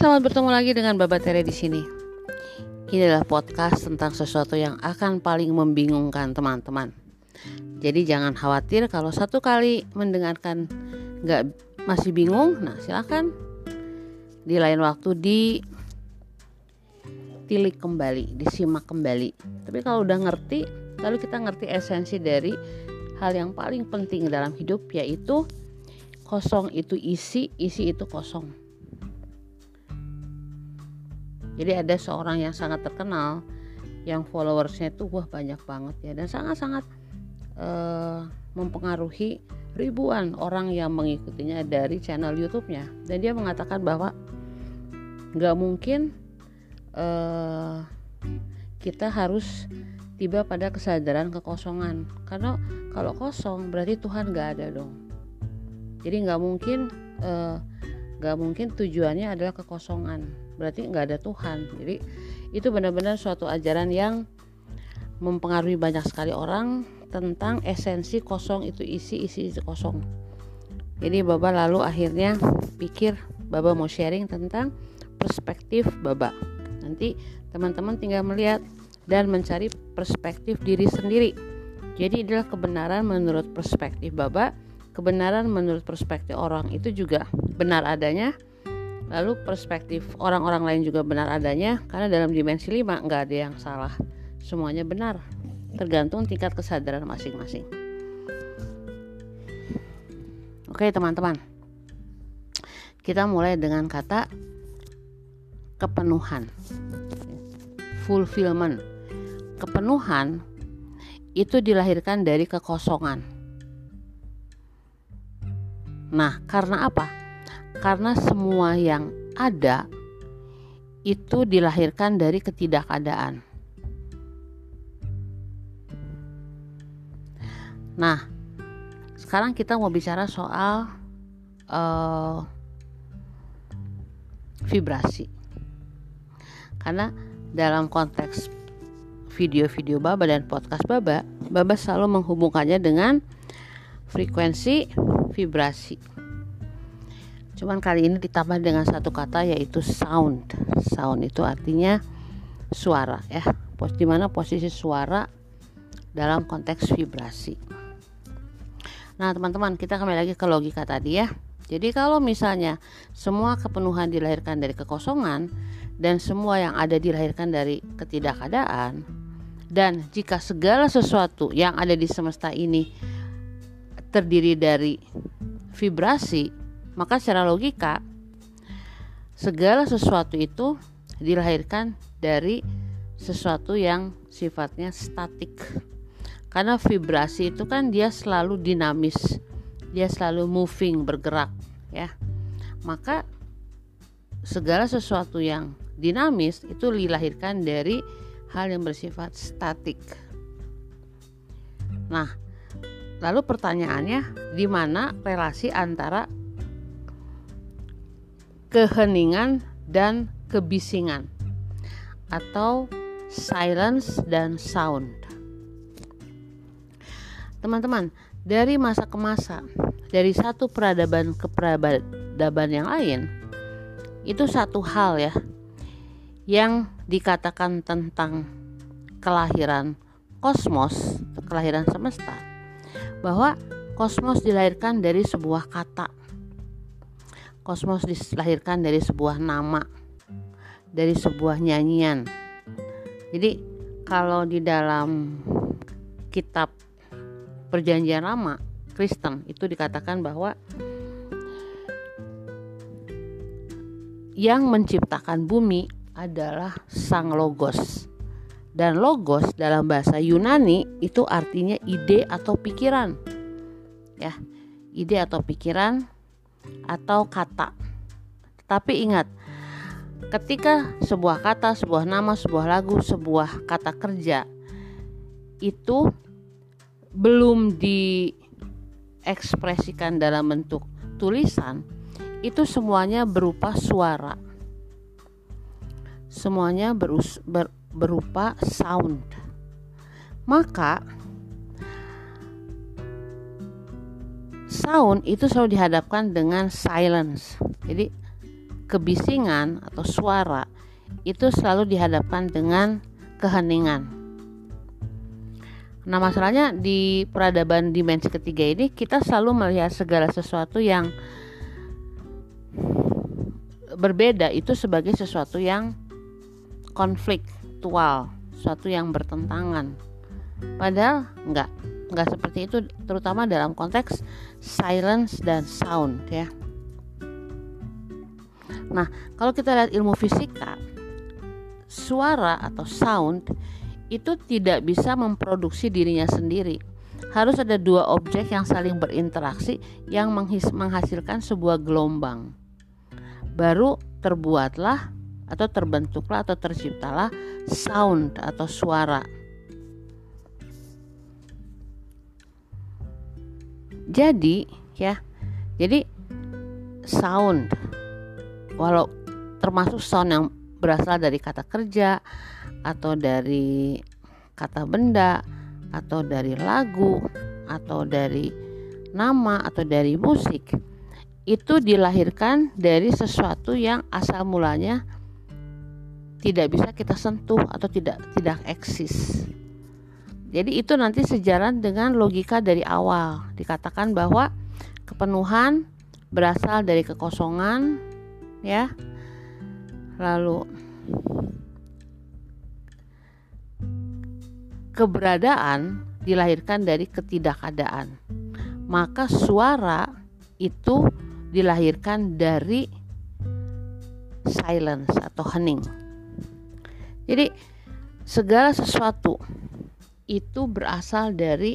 selamat bertemu lagi dengan Baba Tere di sini. Ini adalah podcast tentang sesuatu yang akan paling membingungkan teman-teman. Jadi jangan khawatir kalau satu kali mendengarkan nggak masih bingung, nah silakan di lain waktu di tilik kembali, disimak kembali. Tapi kalau udah ngerti, lalu kita ngerti esensi dari hal yang paling penting dalam hidup yaitu kosong itu isi, isi itu kosong. Jadi ada seorang yang sangat terkenal yang followersnya itu wah banyak banget ya. Dan sangat-sangat uh, mempengaruhi ribuan orang yang mengikutinya dari channel YouTube-nya. Dan dia mengatakan bahwa nggak mungkin uh, kita harus tiba pada kesadaran kekosongan. Karena kalau kosong berarti Tuhan nggak ada dong. Jadi nggak mungkin uh, nggak mungkin tujuannya adalah kekosongan berarti nggak ada Tuhan. Jadi itu benar-benar suatu ajaran yang mempengaruhi banyak sekali orang tentang esensi kosong itu isi isi itu kosong. Jadi Baba lalu akhirnya pikir Baba mau sharing tentang perspektif Baba. Nanti teman-teman tinggal melihat dan mencari perspektif diri sendiri. Jadi adalah kebenaran menurut perspektif Baba. Kebenaran menurut perspektif orang itu juga benar adanya lalu perspektif orang-orang lain juga benar adanya karena dalam dimensi 5 nggak ada yang salah. Semuanya benar tergantung tingkat kesadaran masing-masing. Oke teman-teman. Kita mulai dengan kata kepenuhan. Fulfillment. Kepenuhan itu dilahirkan dari kekosongan. Nah, karena apa? Karena semua yang ada itu dilahirkan dari ketidakadaan. Nah, sekarang kita mau bicara soal uh, vibrasi. Karena dalam konteks video-video Baba dan podcast Baba, Baba selalu menghubungkannya dengan frekuensi vibrasi. Cuman kali ini ditambah dengan satu kata yaitu sound. Sound itu artinya suara ya. Pos di mana posisi suara dalam konteks vibrasi. Nah, teman-teman, kita kembali lagi ke logika tadi ya. Jadi kalau misalnya semua kepenuhan dilahirkan dari kekosongan dan semua yang ada dilahirkan dari ketidakadaan dan jika segala sesuatu yang ada di semesta ini terdiri dari vibrasi, maka secara logika segala sesuatu itu dilahirkan dari sesuatu yang sifatnya statik. Karena vibrasi itu kan dia selalu dinamis, dia selalu moving, bergerak, ya. Maka segala sesuatu yang dinamis itu dilahirkan dari hal yang bersifat statik. Nah, Lalu pertanyaannya, di mana relasi antara keheningan dan kebisingan atau silence dan sound? Teman-teman, dari masa ke masa, dari satu peradaban ke peradaban yang lain, itu satu hal ya yang dikatakan tentang kelahiran kosmos, kelahiran semesta bahwa kosmos dilahirkan dari sebuah kata. Kosmos dilahirkan dari sebuah nama, dari sebuah nyanyian. Jadi kalau di dalam kitab Perjanjian Lama Kristen itu dikatakan bahwa yang menciptakan bumi adalah Sang Logos dan logos dalam bahasa Yunani itu artinya ide atau pikiran ya ide atau pikiran atau kata tapi ingat ketika sebuah kata sebuah nama sebuah lagu sebuah kata kerja itu belum diekspresikan dalam bentuk tulisan itu semuanya berupa suara semuanya berus, ber, berupa sound. Maka sound itu selalu dihadapkan dengan silence. Jadi kebisingan atau suara itu selalu dihadapkan dengan keheningan. Nah, masalahnya di peradaban dimensi ketiga ini kita selalu melihat segala sesuatu yang berbeda itu sebagai sesuatu yang konfliktual, sesuatu yang bertentangan. Padahal enggak, enggak seperti itu terutama dalam konteks silence dan sound ya. Nah, kalau kita lihat ilmu fisika, suara atau sound itu tidak bisa memproduksi dirinya sendiri. Harus ada dua objek yang saling berinteraksi yang menghasilkan sebuah gelombang. Baru terbuatlah atau terbentuklah atau terciptalah sound atau suara. Jadi, ya. Jadi sound walau termasuk sound yang berasal dari kata kerja atau dari kata benda atau dari lagu atau dari nama atau dari musik itu dilahirkan dari sesuatu yang asal mulanya tidak bisa kita sentuh atau tidak tidak eksis. Jadi itu nanti sejalan dengan logika dari awal. Dikatakan bahwa kepenuhan berasal dari kekosongan ya. Lalu keberadaan dilahirkan dari ketidakadaan. Maka suara itu dilahirkan dari silence atau hening. Jadi segala sesuatu itu berasal dari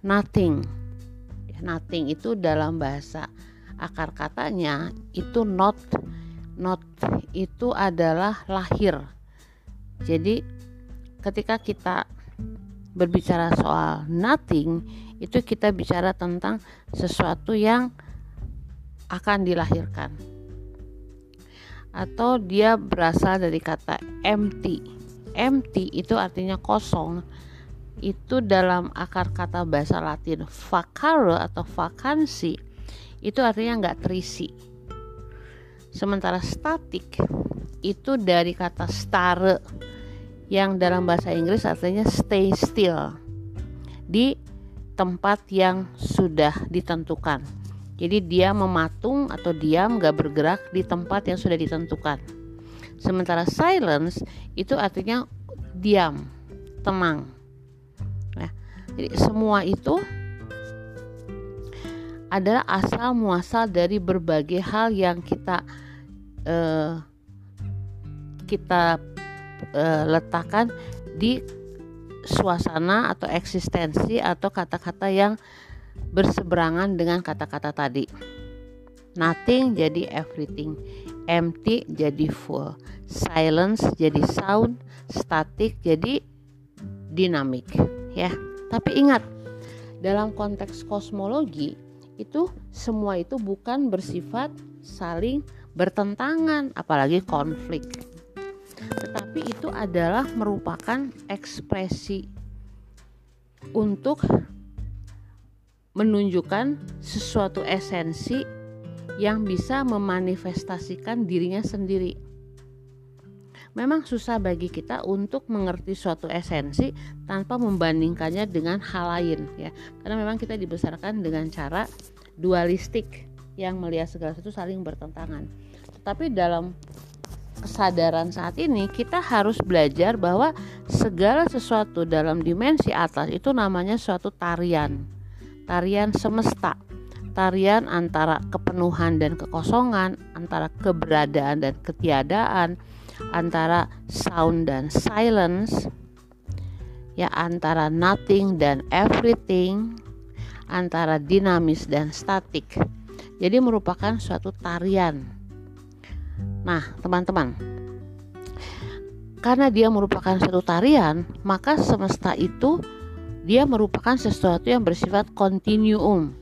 nothing. Nothing itu dalam bahasa akar katanya itu not not itu adalah lahir. Jadi ketika kita berbicara soal nothing itu kita bicara tentang sesuatu yang akan dilahirkan. Atau dia berasal dari kata empty. Empty itu artinya kosong itu dalam akar kata bahasa Latin vacare atau vakansi itu artinya nggak terisi. Sementara statik itu dari kata stare yang dalam bahasa Inggris artinya stay still di tempat yang sudah ditentukan. Jadi dia mematung atau diam gak bergerak di tempat yang sudah ditentukan. Sementara silence itu artinya diam tenang jadi semua itu adalah asal muasal dari berbagai hal yang kita uh, kita uh, letakkan di suasana atau eksistensi atau kata-kata yang berseberangan dengan kata-kata tadi. Nothing jadi everything, empty jadi full, silence jadi sound, static jadi dinamik, ya. Tapi ingat, dalam konteks kosmologi itu semua itu bukan bersifat saling bertentangan apalagi konflik tetapi itu adalah merupakan ekspresi untuk menunjukkan sesuatu esensi yang bisa memanifestasikan dirinya sendiri. Memang susah bagi kita untuk mengerti suatu esensi tanpa membandingkannya dengan hal lain ya. Karena memang kita dibesarkan dengan cara dualistik yang melihat segala sesuatu saling bertentangan. Tetapi dalam kesadaran saat ini kita harus belajar bahwa segala sesuatu dalam dimensi atas itu namanya suatu tarian. Tarian semesta. Tarian antara kepenuhan dan kekosongan, antara keberadaan dan ketiadaan, antara sound dan silence, ya antara nothing dan everything, antara dinamis dan statik. Jadi merupakan suatu tarian. Nah, teman-teman, karena dia merupakan suatu tarian, maka semesta itu dia merupakan sesuatu yang bersifat kontinuum.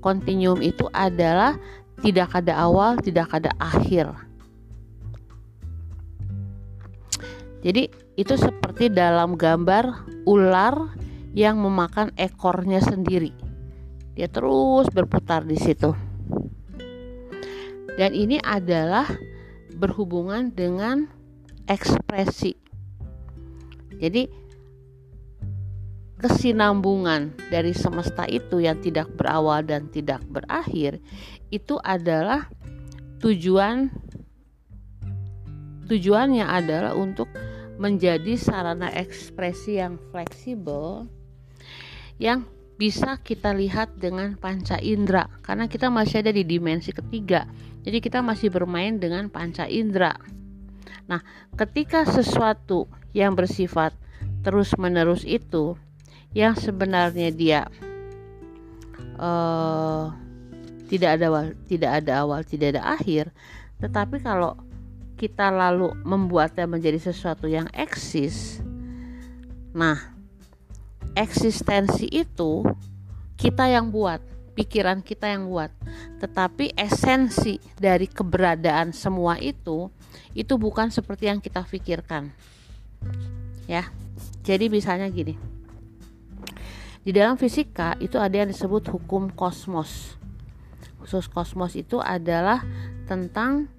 Kontinuum itu adalah tidak ada awal, tidak ada akhir. Jadi itu seperti dalam gambar ular yang memakan ekornya sendiri dia terus berputar di situ. dan ini adalah berhubungan dengan ekspresi. Jadi kesinambungan dari semesta itu yang tidak berawal dan tidak berakhir itu adalah tujuan tujuannya adalah untuk menjadi sarana ekspresi yang fleksibel yang bisa kita lihat dengan panca indera. Karena kita masih ada di dimensi ketiga. Jadi kita masih bermain dengan panca indera. Nah ketika sesuatu yang bersifat terus menerus itu yang sebenarnya dia uh, tidak ada awal, tidak ada awal, tidak ada akhir, tetapi kalau kita lalu membuatnya menjadi sesuatu yang eksis, nah eksistensi itu kita yang buat, pikiran kita yang buat, tetapi esensi dari keberadaan semua itu itu bukan seperti yang kita pikirkan, ya. Jadi misalnya gini di dalam fisika itu ada yang disebut hukum kosmos. Khusus kosmos itu adalah tentang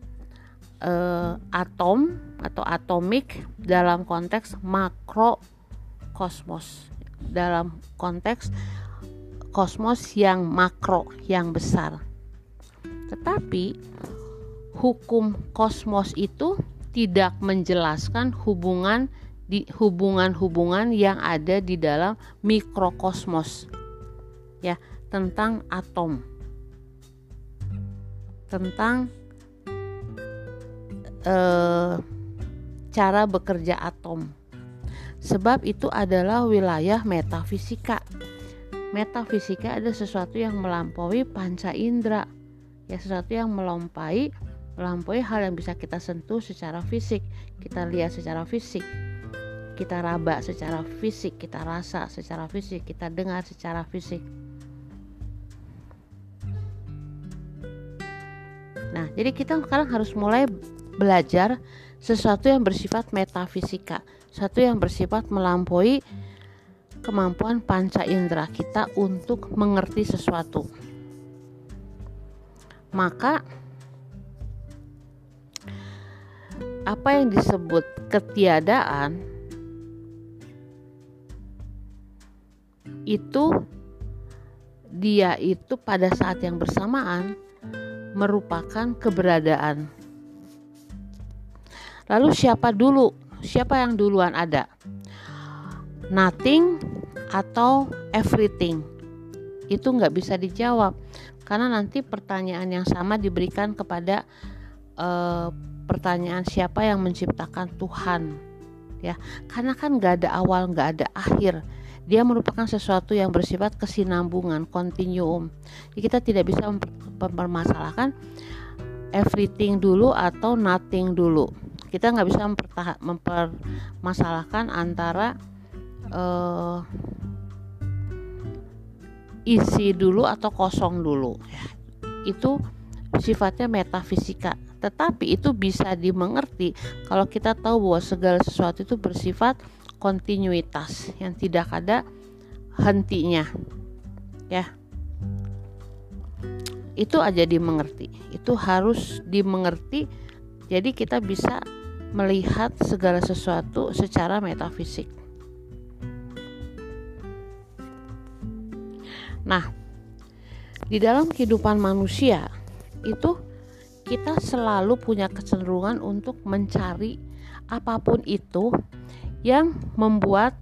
uh, atom atau atomik dalam konteks makro kosmos. Dalam konteks kosmos yang makro, yang besar. Tetapi hukum kosmos itu tidak menjelaskan hubungan di hubungan-hubungan yang ada di dalam mikrokosmos ya tentang atom tentang eh, cara bekerja atom. Sebab itu adalah wilayah metafisika. Metafisika ada sesuatu yang melampaui panca indera ya sesuatu yang melampaui melampaui hal yang bisa kita sentuh secara fisik. Kita lihat secara fisik kita raba secara fisik, kita rasa secara fisik, kita dengar secara fisik. Nah, jadi kita sekarang harus mulai belajar sesuatu yang bersifat metafisika, sesuatu yang bersifat melampaui kemampuan panca indera kita untuk mengerti sesuatu. Maka apa yang disebut ketiadaan itu dia itu pada saat yang bersamaan merupakan keberadaan. Lalu siapa dulu? Siapa yang duluan ada? Nothing atau everything? Itu nggak bisa dijawab karena nanti pertanyaan yang sama diberikan kepada uh, pertanyaan siapa yang menciptakan Tuhan, ya. Karena kan nggak ada awal, nggak ada akhir dia merupakan sesuatu yang bersifat kesinambungan, kontinuum. Kita tidak bisa mempermasalahkan everything dulu atau nothing dulu. Kita nggak bisa mempermasalahkan antara uh, isi dulu atau kosong dulu. Ya, itu sifatnya metafisika. Tetapi itu bisa dimengerti kalau kita tahu bahwa segala sesuatu itu bersifat kontinuitas yang tidak ada hentinya ya itu aja dimengerti itu harus dimengerti jadi kita bisa melihat segala sesuatu secara metafisik nah di dalam kehidupan manusia itu kita selalu punya kecenderungan untuk mencari apa pun itu yang membuat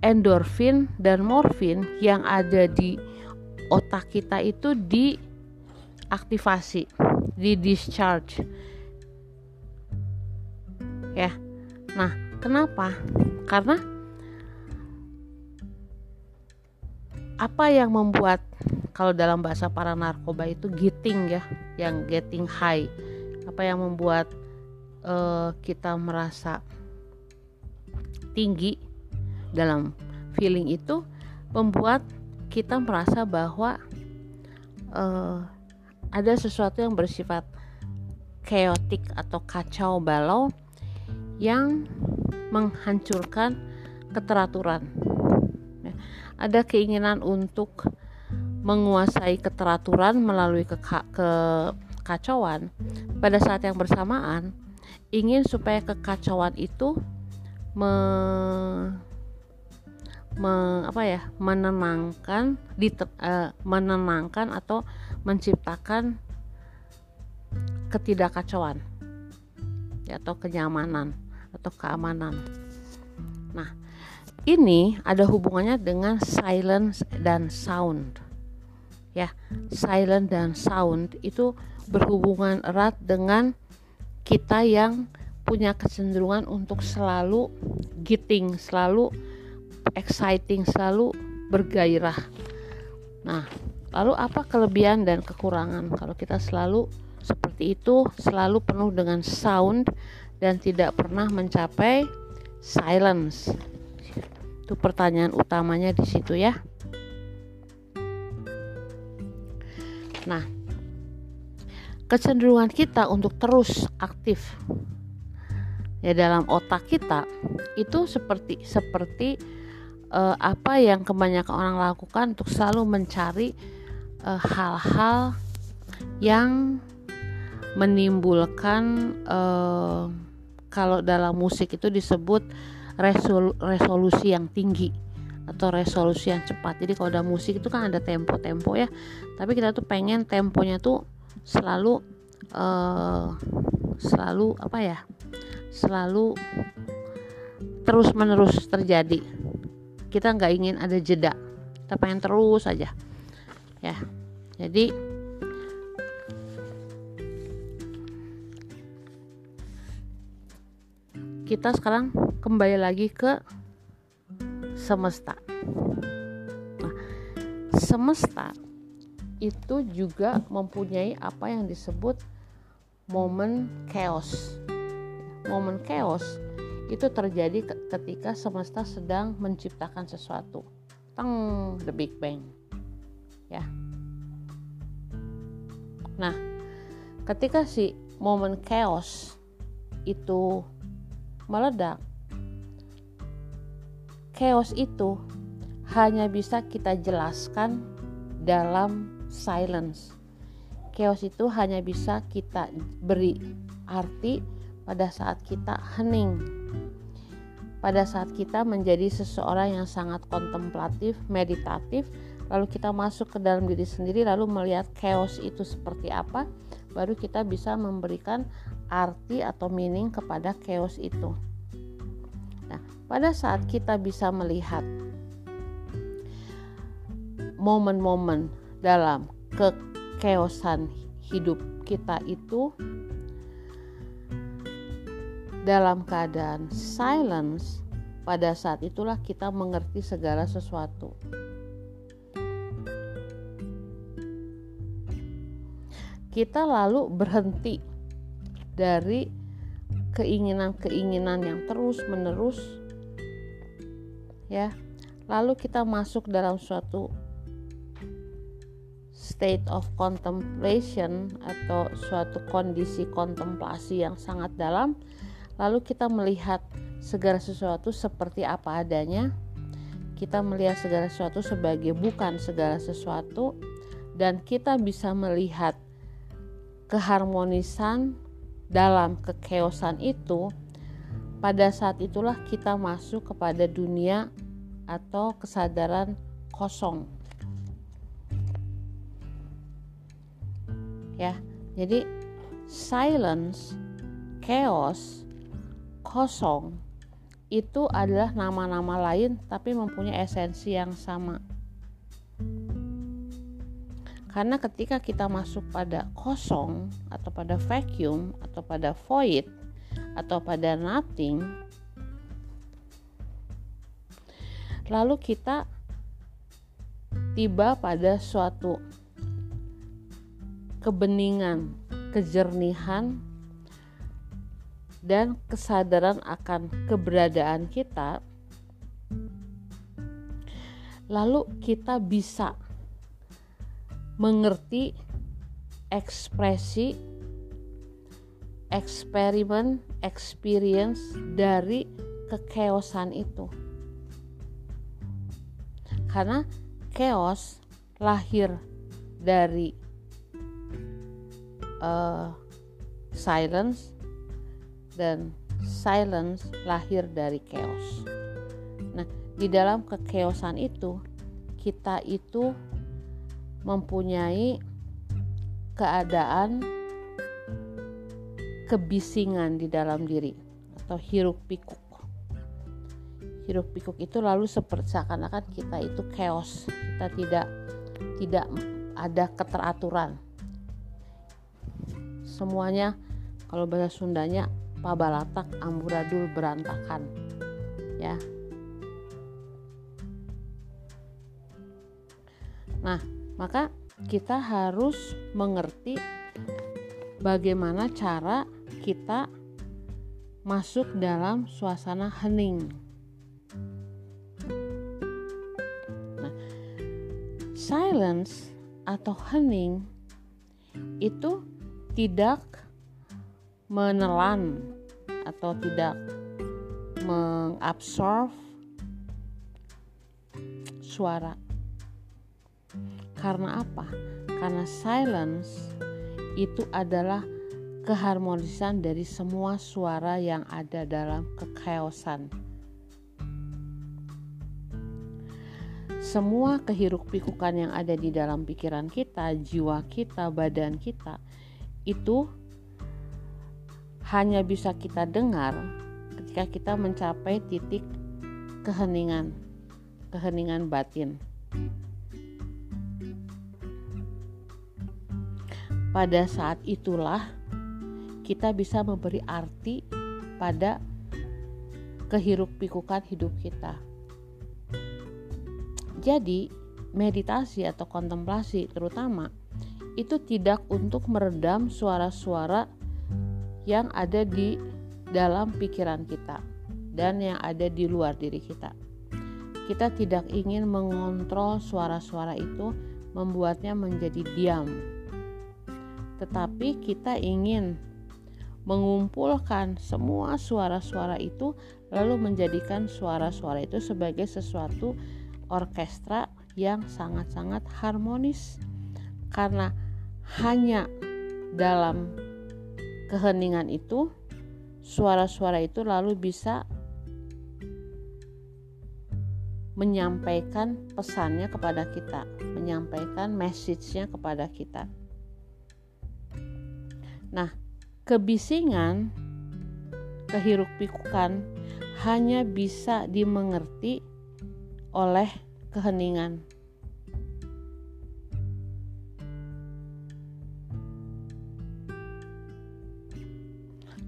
endorfin dan morfin yang ada di otak kita itu diaktifasi, di discharge. Ya. Nah, kenapa? Karena apa yang membuat kalau dalam bahasa para narkoba itu getting ya, yang getting high. Apa yang membuat uh, kita merasa tinggi dalam feeling itu membuat kita merasa bahwa uh, ada sesuatu yang bersifat chaotic atau kacau balau yang menghancurkan keteraturan. Ya, ada keinginan untuk menguasai keteraturan melalui ke, ke kekacauan pada saat yang bersamaan ingin supaya kekacauan itu me, me apa ya menenangkan uh, menenangkan atau menciptakan ketidakkacauan ya, atau kenyamanan atau keamanan. Nah, ini ada hubungannya dengan silence dan sound. Ya, silent dan sound itu berhubungan erat dengan kita yang punya kecenderungan untuk selalu giting, selalu exciting, selalu bergairah. Nah, lalu apa kelebihan dan kekurangan kalau kita selalu seperti itu, selalu penuh dengan sound dan tidak pernah mencapai silence? Itu pertanyaan utamanya di situ ya. Nah, kecenderungan kita untuk terus aktif ya dalam otak kita itu seperti seperti uh, apa yang kebanyakan orang lakukan untuk selalu mencari eh, hal-hal uh, yang menimbulkan uh, kalau dalam musik itu disebut resol resolusi yang tinggi atau resolusi yang cepat. Jadi kalau ada musik itu kan ada tempo-tempo ya. Tapi kita tuh pengen temponya tuh selalu uh, selalu apa ya? Selalu terus menerus terjadi. Kita nggak ingin ada jeda. Kita pengen terus aja. Ya. Jadi kita sekarang kembali lagi ke semesta. Nah, semesta itu juga mempunyai apa yang disebut momen chaos. Momen chaos itu terjadi ketika semesta sedang menciptakan sesuatu. Teng, the Big Bang. Ya. Nah, ketika si momen chaos itu meledak. Chaos itu hanya bisa kita jelaskan dalam silence. Chaos itu hanya bisa kita beri arti pada saat kita hening. Pada saat kita menjadi seseorang yang sangat kontemplatif, meditatif, lalu kita masuk ke dalam diri sendiri lalu melihat chaos itu seperti apa, baru kita bisa memberikan arti atau meaning kepada chaos itu. Nah, pada saat kita bisa melihat momen-momen dalam kekeosan hidup kita itu dalam keadaan silence, pada saat itulah kita mengerti segala sesuatu. Kita lalu berhenti dari keinginan-keinginan yang terus-menerus ya. Lalu kita masuk dalam suatu state of contemplation atau suatu kondisi kontemplasi yang sangat dalam. Lalu kita melihat segala sesuatu seperti apa adanya. Kita melihat segala sesuatu sebagai bukan segala sesuatu dan kita bisa melihat keharmonisan dalam kekeosan itu, pada saat itulah kita masuk kepada dunia atau kesadaran kosong. Ya, jadi silence, chaos, kosong itu adalah nama-nama lain tapi mempunyai esensi yang sama. Karena ketika kita masuk pada kosong atau pada vacuum atau pada void atau pada nothing lalu kita tiba pada suatu kebeningan, kejernihan dan kesadaran akan keberadaan kita lalu kita bisa mengerti ekspresi eksperimen experience dari kekeosan itu karena chaos lahir dari uh, silence dan silence lahir dari chaos. Nah, di dalam kekeosan itu kita itu mempunyai keadaan kebisingan di dalam diri atau hiruk pikuk. Hiruk pikuk itu lalu seperti seakan-akan kita itu chaos, kita tidak tidak ada keteraturan. Semuanya kalau bahasa Sundanya pabalatak amburadul berantakan. Ya, Nah, maka kita harus mengerti bagaimana cara kita masuk dalam suasana hening. Nah, silence atau hening itu tidak menelan atau tidak mengabsorb suara karena apa? Karena silence itu adalah keharmonisan dari semua suara yang ada dalam kechaosan. Semua kehiruk pikukan yang ada di dalam pikiran kita, jiwa kita, badan kita itu hanya bisa kita dengar ketika kita mencapai titik keheningan, keheningan batin. Pada saat itulah kita bisa memberi arti pada kehiruk pikukan hidup kita. Jadi, meditasi atau kontemplasi terutama itu tidak untuk meredam suara-suara yang ada di dalam pikiran kita dan yang ada di luar diri kita. Kita tidak ingin mengontrol suara-suara itu, membuatnya menjadi diam tetapi kita ingin mengumpulkan semua suara-suara itu lalu menjadikan suara-suara itu sebagai sesuatu orkestra yang sangat-sangat harmonis karena hanya dalam keheningan itu suara-suara itu lalu bisa menyampaikan pesannya kepada kita, menyampaikan message-nya kepada kita. Nah, kebisingan, kehiruk pikukan hanya bisa dimengerti oleh keheningan.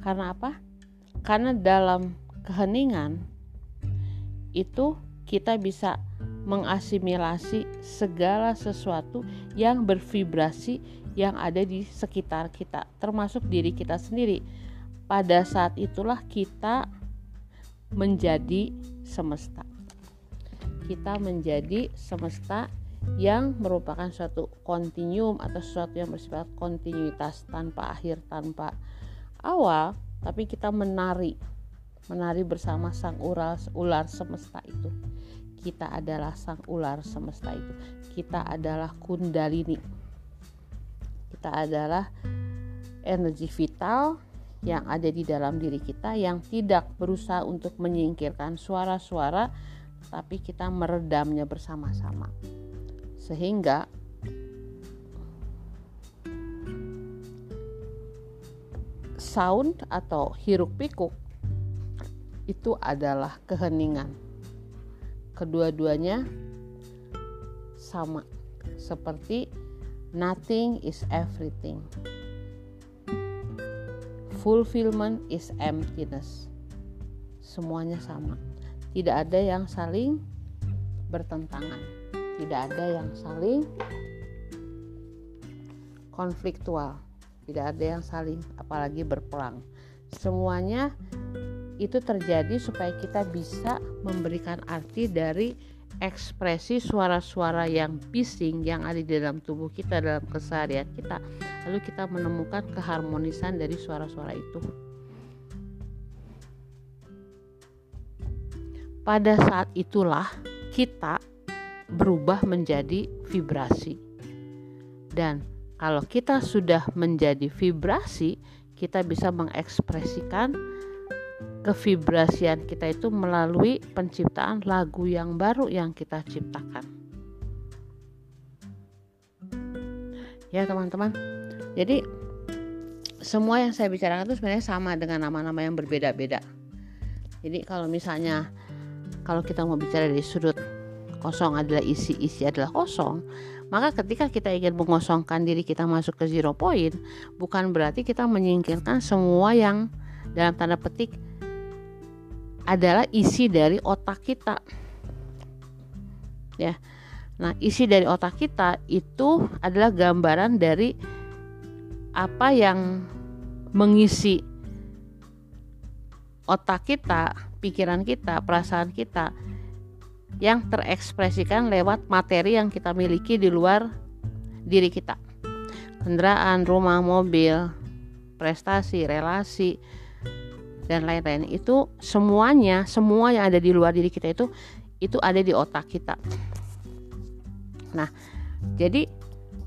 Karena apa? Karena dalam keheningan itu kita bisa mengasimilasi segala sesuatu yang bervibrasi yang ada di sekitar kita, termasuk diri kita sendiri. Pada saat itulah kita menjadi semesta. Kita menjadi semesta yang merupakan suatu kontinuum atau sesuatu yang bersifat kontinuitas tanpa akhir, tanpa awal, tapi kita menari, menari bersama sang ular, ular semesta itu. Kita adalah sang ular semesta itu. Kita adalah kundalini kita adalah energi vital yang ada di dalam diri kita yang tidak berusaha untuk menyingkirkan suara-suara tapi kita meredamnya bersama-sama. Sehingga sound atau hiruk pikuk itu adalah keheningan. Kedua-duanya sama seperti Nothing is everything. Fulfillment is emptiness. Semuanya sama. Tidak ada yang saling bertentangan. Tidak ada yang saling konfliktual. Tidak ada yang saling apalagi berperang. Semuanya itu terjadi supaya kita bisa memberikan arti dari ekspresi suara-suara yang bising yang ada di dalam tubuh kita dalam keseharian kita. Lalu kita menemukan keharmonisan dari suara-suara itu. Pada saat itulah kita berubah menjadi vibrasi. Dan kalau kita sudah menjadi vibrasi kita bisa mengekspresikan kevibrasian kita itu melalui penciptaan lagu yang baru yang kita ciptakan. Ya teman-teman. Jadi semua yang saya bicarakan itu sebenarnya sama dengan nama-nama yang berbeda-beda. Jadi kalau misalnya kalau kita mau bicara dari sudut kosong adalah isi, isi adalah kosong, maka ketika kita ingin mengosongkan diri kita masuk ke zero point, bukan berarti kita menyingkirkan semua yang dalam tanda petik adalah isi dari otak kita. Ya. Nah, isi dari otak kita itu adalah gambaran dari apa yang mengisi otak kita, pikiran kita, perasaan kita yang terekspresikan lewat materi yang kita miliki di luar diri kita. Kendaraan, rumah, mobil, prestasi, relasi, dan lain-lain. Itu semuanya semua yang ada di luar diri kita itu itu ada di otak kita. Nah jadi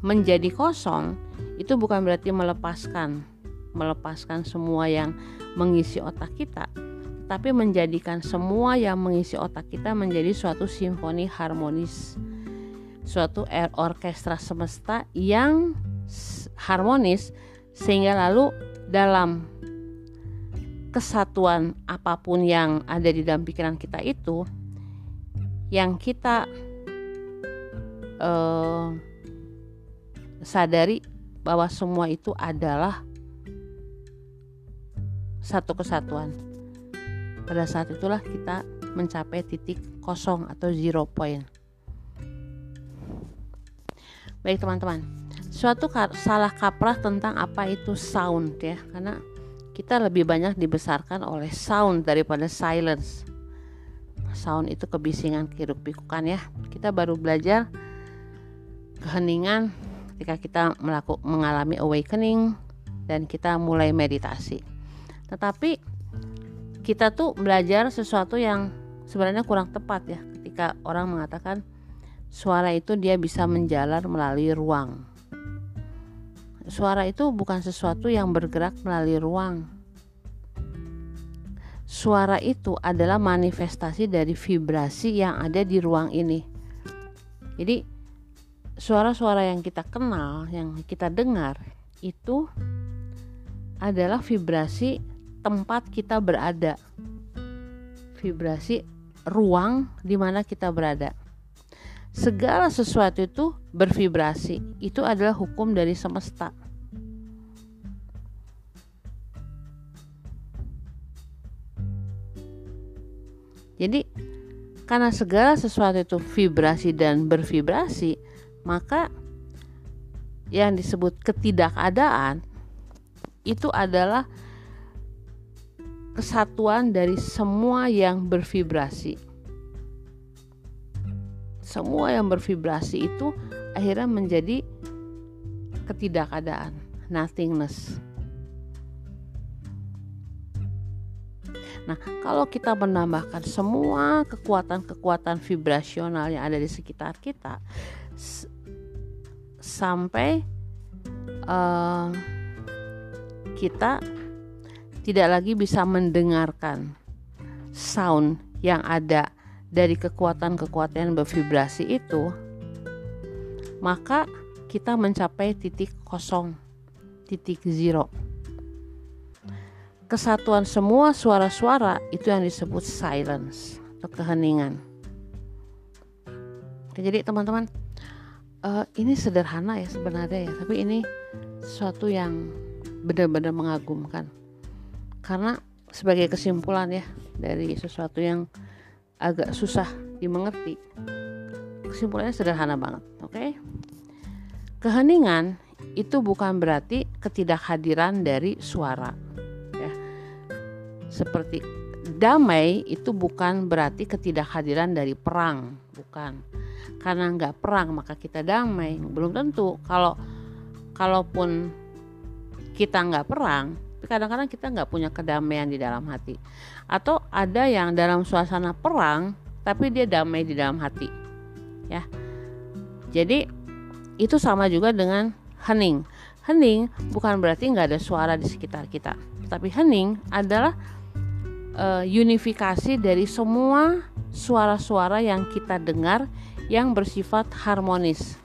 menjadi kosong itu bukan berarti melepaskan melepaskan semua yang mengisi otak kita tapi menjadikan semua yang mengisi otak kita menjadi suatu simfoni harmonis suatu orkestra semesta yang harmonis sehingga lalu dalam kesatuan apa pun yang ada di dalam pikiran kita itu yang kita uh, sadari bahwa semua itu adalah satu kesatuan. Pada saat itulah kita mencapai titik kosong atau zero point. Baik teman-teman, suatu salah kaprah tentang apa itu sound ya, karena kita lebih banyak dibesarkan oleh sound daripada silence. Sound itu kebisingan, kiruk pikukan ya. Kita baru belajar keheningan ketika kita melakukan mengalami awakening dan kita mulai meditasi. Tetapi kita tuh belajar sesuatu yang sebenarnya kurang tepat ya ketika orang mengatakan suara itu dia bisa menjalar melalui ruang Suara itu bukan sesuatu yang bergerak melalui ruang. Suara itu adalah manifestasi dari vibrasi yang ada di ruang ini. Jadi, suara-suara yang kita kenal, yang kita dengar, itu adalah vibrasi tempat kita berada. Vibrasi ruang di mana kita berada segala sesuatu itu bervibrasi. Itu adalah hukum dari semesta. Jadi, karena segala sesuatu itu vibrasi dan bervibrasi, maka yang disebut ketidakadaan itu adalah kesatuan dari semua yang bervibrasi semua yang bervibrasi itu akhirnya menjadi ketidakadaan, nothingness. Nah, kalau kita menambahkan semua kekuatan-kekuatan vibrasional yang ada di sekitar kita sampai uh, kita tidak lagi bisa mendengarkan sound yang ada dari kekuatan-kekuatan bervibrasi itu, maka kita mencapai titik kosong, titik zero. Kesatuan semua suara-suara itu yang disebut silence atau keheningan. Jadi teman-teman, uh, ini sederhana ya sebenarnya ya, tapi ini sesuatu yang benar-benar mengagumkan. Karena sebagai kesimpulan ya dari sesuatu yang agak susah dimengerti. Kesimpulannya sederhana banget, oke? Okay? Keheningan itu bukan berarti ketidakhadiran dari suara. Ya. Seperti damai itu bukan berarti ketidakhadiran dari perang, bukan. Karena nggak perang maka kita damai, belum tentu. Kalau kalaupun kita nggak perang, kadang-kadang kita nggak punya kedamaian di dalam hati atau ada yang dalam suasana perang tapi dia damai di dalam hati ya jadi itu sama juga dengan hening. Hening bukan berarti nggak ada suara di sekitar kita, tapi hening adalah uh, unifikasi dari semua suara-suara yang kita dengar yang bersifat harmonis.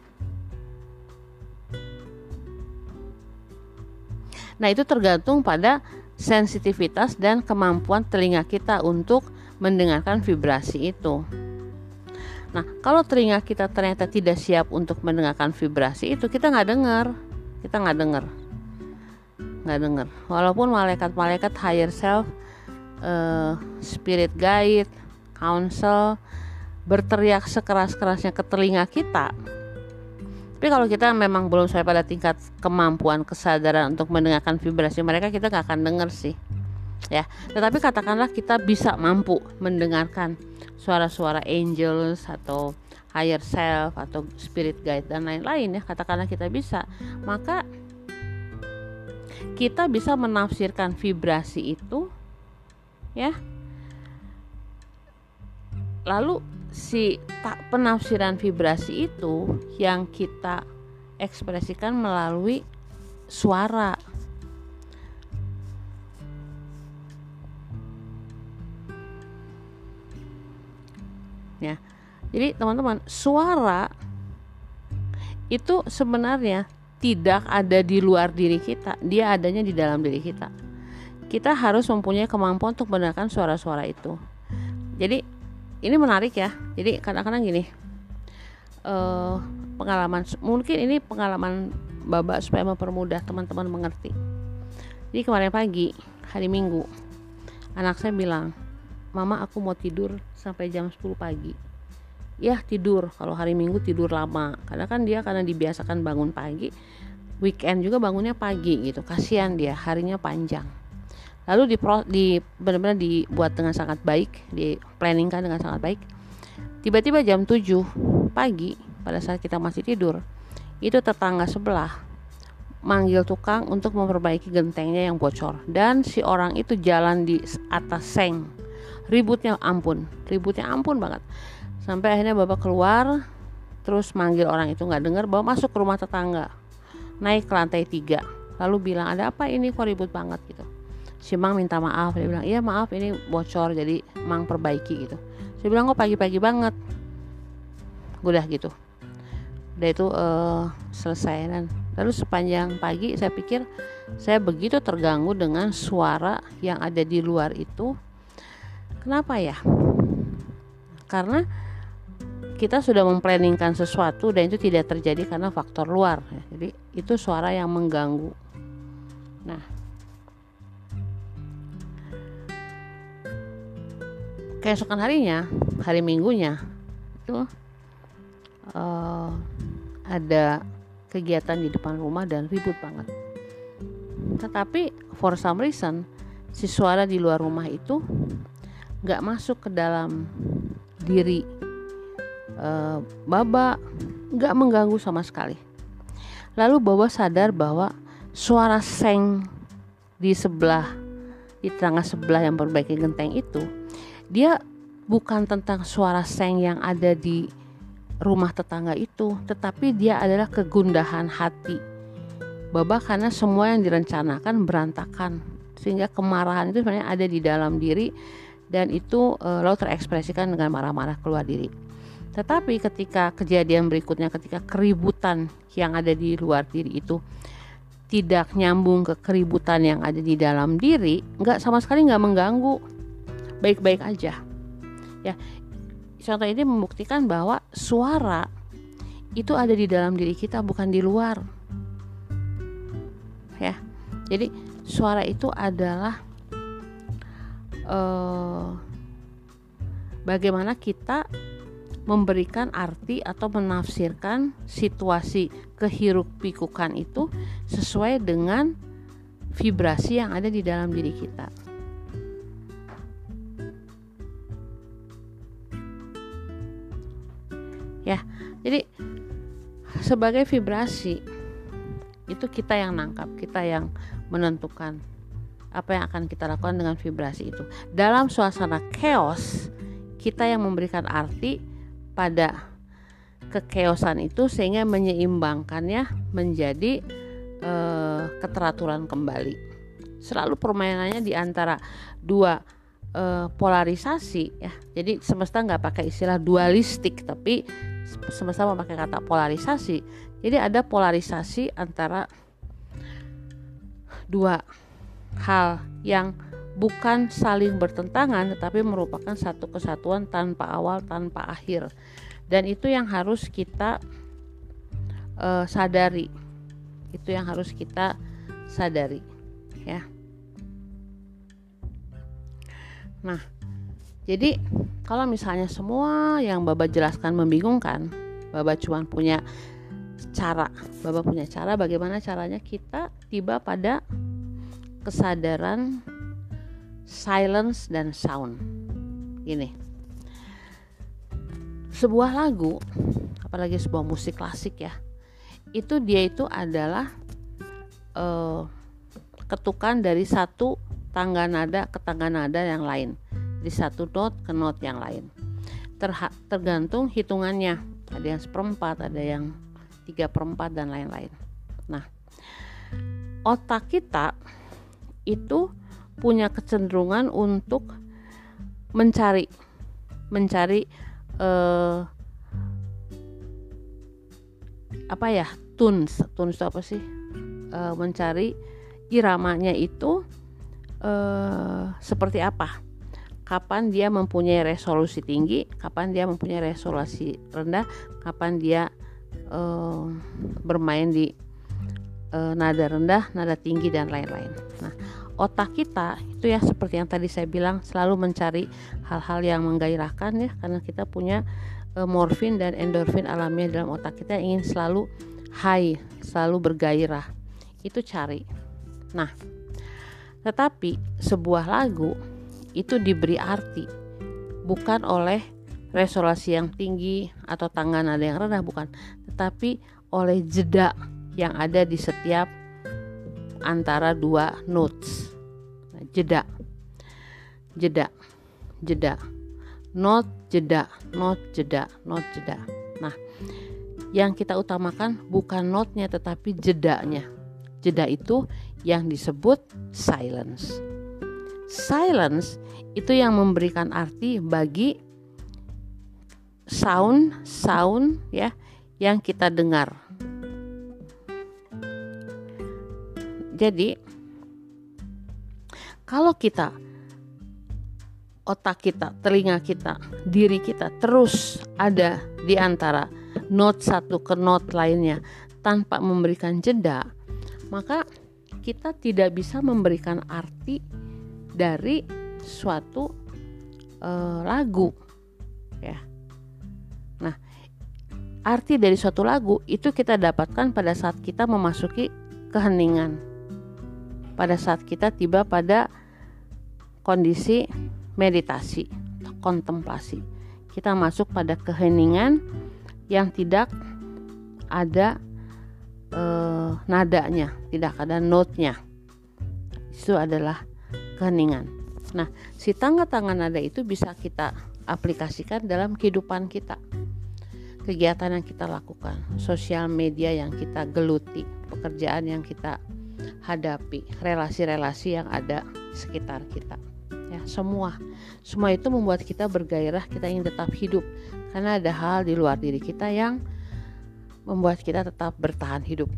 Nah, itu tergantung pada sensitivitas dan kemampuan telinga kita untuk mendengarkan vibrasi itu. Nah, kalau telinga kita ternyata tidak siap untuk mendengarkan vibrasi itu, kita nggak dengar, kita nggak dengar, nggak dengar. Walaupun malaikat-malaikat higher self, uh, spirit guide, council berteriak sekeras-kerasnya ke telinga kita, tapi kalau kita memang belum sampai pada tingkat kemampuan kesadaran untuk mendengarkan vibrasi mereka, kita nggak akan dengar sih. Ya, tetapi katakanlah kita bisa mampu mendengarkan suara-suara angels atau higher self atau spirit guide dan lain-lain ya, katakanlah kita bisa, maka kita bisa menafsirkan vibrasi itu ya. Lalu si tak penafsiran vibrasi itu yang kita ekspresikan melalui suara. Ya. Jadi teman-teman, suara itu sebenarnya tidak ada di luar diri kita, dia adanya di dalam diri kita. Kita harus mempunyai kemampuan untuk mendengarkan suara-suara itu. Jadi ini menarik ya. Jadi kadang-kadang gini uh, pengalaman mungkin ini pengalaman babak supaya mempermudah teman-teman mengerti. Jadi kemarin pagi hari minggu anak saya bilang mama aku mau tidur sampai jam 10 pagi. Ya tidur. Kalau hari minggu tidur lama. Karena kan dia karena dibiasakan bangun pagi weekend juga bangunnya pagi gitu. Kasihan dia harinya panjang lalu di, di benar-benar dibuat dengan sangat baik di planningkan dengan sangat baik. Tiba-tiba jam 7 pagi pada saat kita masih tidur itu tetangga sebelah manggil tukang untuk memperbaiki gentengnya yang bocor. Dan si orang itu jalan di atas seng. Ributnya ampun ributnya ampun banget. Sampai akhirnya bapak keluar terus manggil orang itu nggak dengar bawa masuk ke rumah tetangga. Naik ke lantai tiga. Lalu bilang ada apa ini? Kok ribut banget? gitu si Mang minta maaf dia bilang iya maaf ini bocor jadi Mang perbaiki gitu. Saya bilang kok pagi-pagi banget. Udah gitu. Udah itu uh, selesai dan lalu sepanjang pagi saya pikir saya begitu terganggu dengan suara yang ada di luar itu. Kenapa ya? Karena kita sudah memplanningkan sesuatu dan itu tidak terjadi karena faktor luar jadi itu suara yang mengganggu. Nah keesokan harinya hari minggunya itu uh, ada kegiatan di depan rumah dan ribut banget. Tetapi for some reason si suara di luar rumah itu nggak masuk ke dalam diri uh, baba nggak mengganggu sama sekali. Lalu baba sadar bahwa suara seng di sebelah di tengah sebelah yang perbaiki genteng itu dia bukan tentang suara seng yang ada di rumah tetangga itu, tetapi dia adalah kegundahan hati. Baba karena semua yang direncanakan berantakan, sehingga kemarahan itu sebenarnya ada di dalam diri dan itu e, lo terekspresikan dengan marah-marah keluar diri. Tetapi ketika kejadian berikutnya, ketika keributan yang ada di luar diri itu tidak nyambung ke keributan yang ada di dalam diri, nggak sama sekali nggak mengganggu baik-baik aja ya contoh ini membuktikan bahwa suara itu ada di dalam diri kita bukan di luar ya jadi suara itu adalah uh, bagaimana kita memberikan arti atau menafsirkan situasi kehiruk pikukan itu sesuai dengan vibrasi yang ada di dalam diri kita. Jadi sebagai vibrasi itu kita yang nangkap kita yang menentukan apa yang akan kita lakukan dengan vibrasi itu dalam suasana chaos kita yang memberikan arti pada kekeosan itu sehingga menyeimbangkannya menjadi uh, keteraturan kembali. Selalu permainannya di antara dua uh, polarisasi ya. Jadi semesta nggak pakai istilah dualistik tapi semesta memakai kata polarisasi. Jadi ada polarisasi antara dua hal yang bukan saling bertentangan tetapi merupakan satu kesatuan tanpa awal tanpa akhir. Dan itu yang harus kita uh, sadari itu yang harus kita sadari ya nah jadi kalau misalnya semua yang Baba jelaskan membingungkan Baba cuma punya cara Baba punya cara bagaimana caranya kita tiba pada kesadaran silence dan sound. Gini. Sebuah lagu apalagi sebuah musik klasik ya itu dia itu adalah uh, ketukan dari satu tangga nada ke tangga nada yang lain di satu not ke not yang lain. Terha tergantung hitungannya. Ada yang seperempat ada yang tiga perempat dan lain-lain. Nah otak kita itu punya kecenderungan untuk mencari mencari uh, apa ya tunes. Tunes itu apa sih? E, mencari iramanya itu e, seperti apa kapan dia mempunyai resolusi tinggi kapan dia mempunyai resolusi rendah kapan dia e, bermain di e, nada rendah nada tinggi dan lain-lain nah otak kita itu ya seperti yang tadi saya bilang selalu mencari hal-hal yang menggairahkan ya karena kita punya uh, morfin dan endorfin alamiah dalam otak kita ingin selalu high, selalu bergairah. Itu cari. Nah, tetapi sebuah lagu itu diberi arti bukan oleh resolusi yang tinggi atau tangan ada yang rendah bukan, tetapi oleh jeda yang ada di setiap antara dua notes. Nah, jeda. Jeda. Jeda not jeda, not jeda, not jeda. Nah, yang kita utamakan bukan notnya tetapi jedanya. Jeda itu yang disebut silence. Silence itu yang memberikan arti bagi sound sound ya yang kita dengar. Jadi kalau kita otak kita, telinga kita, diri kita terus ada di antara not satu ke not lainnya tanpa memberikan jeda, maka kita tidak bisa memberikan arti dari suatu uh, lagu, ya. Nah, arti dari suatu lagu itu kita dapatkan pada saat kita memasuki keheningan, pada saat kita tiba pada kondisi meditasi, kontemplasi. Kita masuk pada keheningan yang tidak ada eh, nadanya, tidak ada notnya. Itu adalah keheningan. Nah, si tangga-tangga nada itu bisa kita aplikasikan dalam kehidupan kita. Kegiatan yang kita lakukan, sosial media yang kita geluti, pekerjaan yang kita hadapi, relasi-relasi yang ada sekitar kita ya semua semua itu membuat kita bergairah kita ingin tetap hidup karena ada hal di luar diri kita yang membuat kita tetap bertahan hidup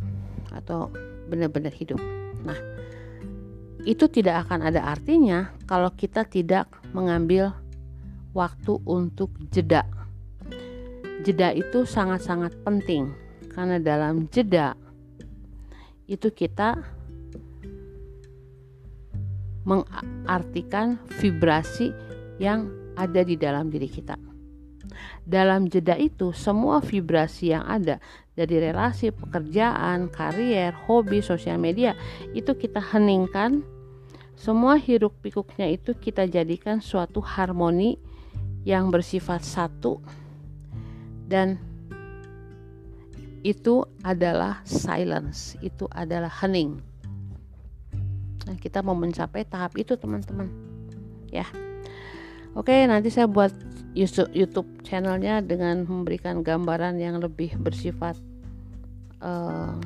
atau benar-benar hidup nah itu tidak akan ada artinya kalau kita tidak mengambil waktu untuk jeda jeda itu sangat-sangat penting karena dalam jeda itu kita mengartikan vibrasi yang ada di dalam diri kita. Dalam jeda itu, semua vibrasi yang ada dari relasi, pekerjaan, karier, hobi, sosial media itu kita heningkan. Semua hiruk pikuknya itu kita jadikan suatu harmoni yang bersifat satu dan itu adalah silence, itu adalah hening. Nah, kita mau mencapai tahap itu, teman-teman. Ya. Oke, nanti saya buat YouTube channelnya dengan memberikan gambaran yang lebih bersifat uh,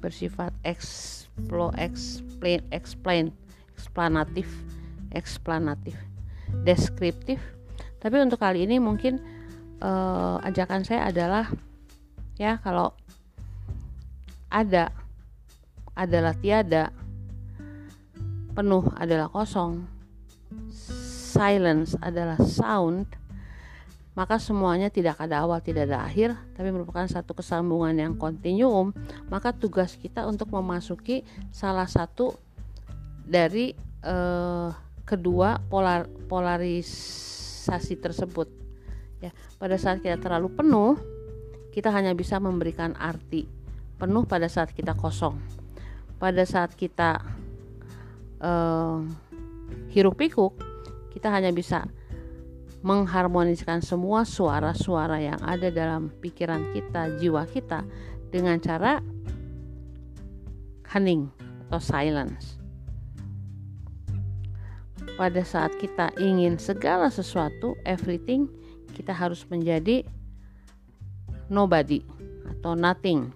bersifat explo, explain explain explanatif explanatif deskriptif. Tapi untuk kali ini mungkin uh, ajakan saya adalah ya kalau ada adalah tiada penuh adalah kosong silence adalah sound maka semuanya tidak ada awal, tidak ada akhir, tapi merupakan satu kesambungan yang kontinuum, maka tugas kita untuk memasuki salah satu dari eh, kedua polar, polarisasi tersebut. Ya, pada saat kita terlalu penuh, kita hanya bisa memberikan arti penuh pada saat kita kosong. Pada saat kita eh, hiruk pikuk, kita hanya bisa mengharmoniskan semua suara-suara yang ada dalam pikiran kita, jiwa kita dengan cara hening atau silence. Pada saat kita ingin segala sesuatu, everything, kita harus menjadi nobody atau nothing.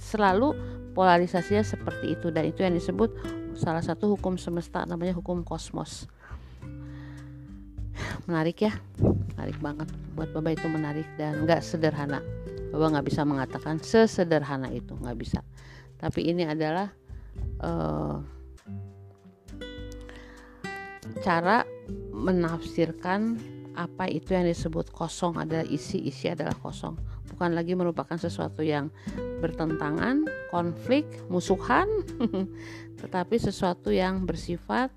Selalu polarisasinya seperti itu dan itu yang disebut salah satu hukum semesta namanya hukum kosmos menarik ya. Menarik banget. Buat Bapak itu menarik dan nggak sederhana. Bapak nggak bisa mengatakan sesederhana itu nggak bisa. Tapi ini adalah uh, cara menafsirkan apa itu yang disebut kosong adalah isi isi adalah kosong. Bukan lagi merupakan sesuatu yang bertentangan konflik musuhan tetapi sesuatu yang bersifat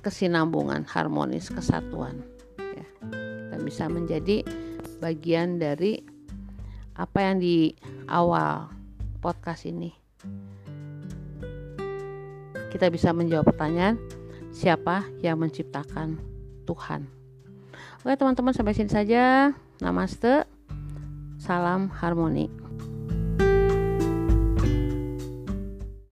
kesinambungan, harmonis, kesatuan. Ya. Kita bisa menjadi bagian dari apa yang di awal podcast ini. Kita bisa menjawab pertanyaan, siapa yang menciptakan Tuhan? Oke teman-teman sampai sini saja. Namaste. Salam harmoni.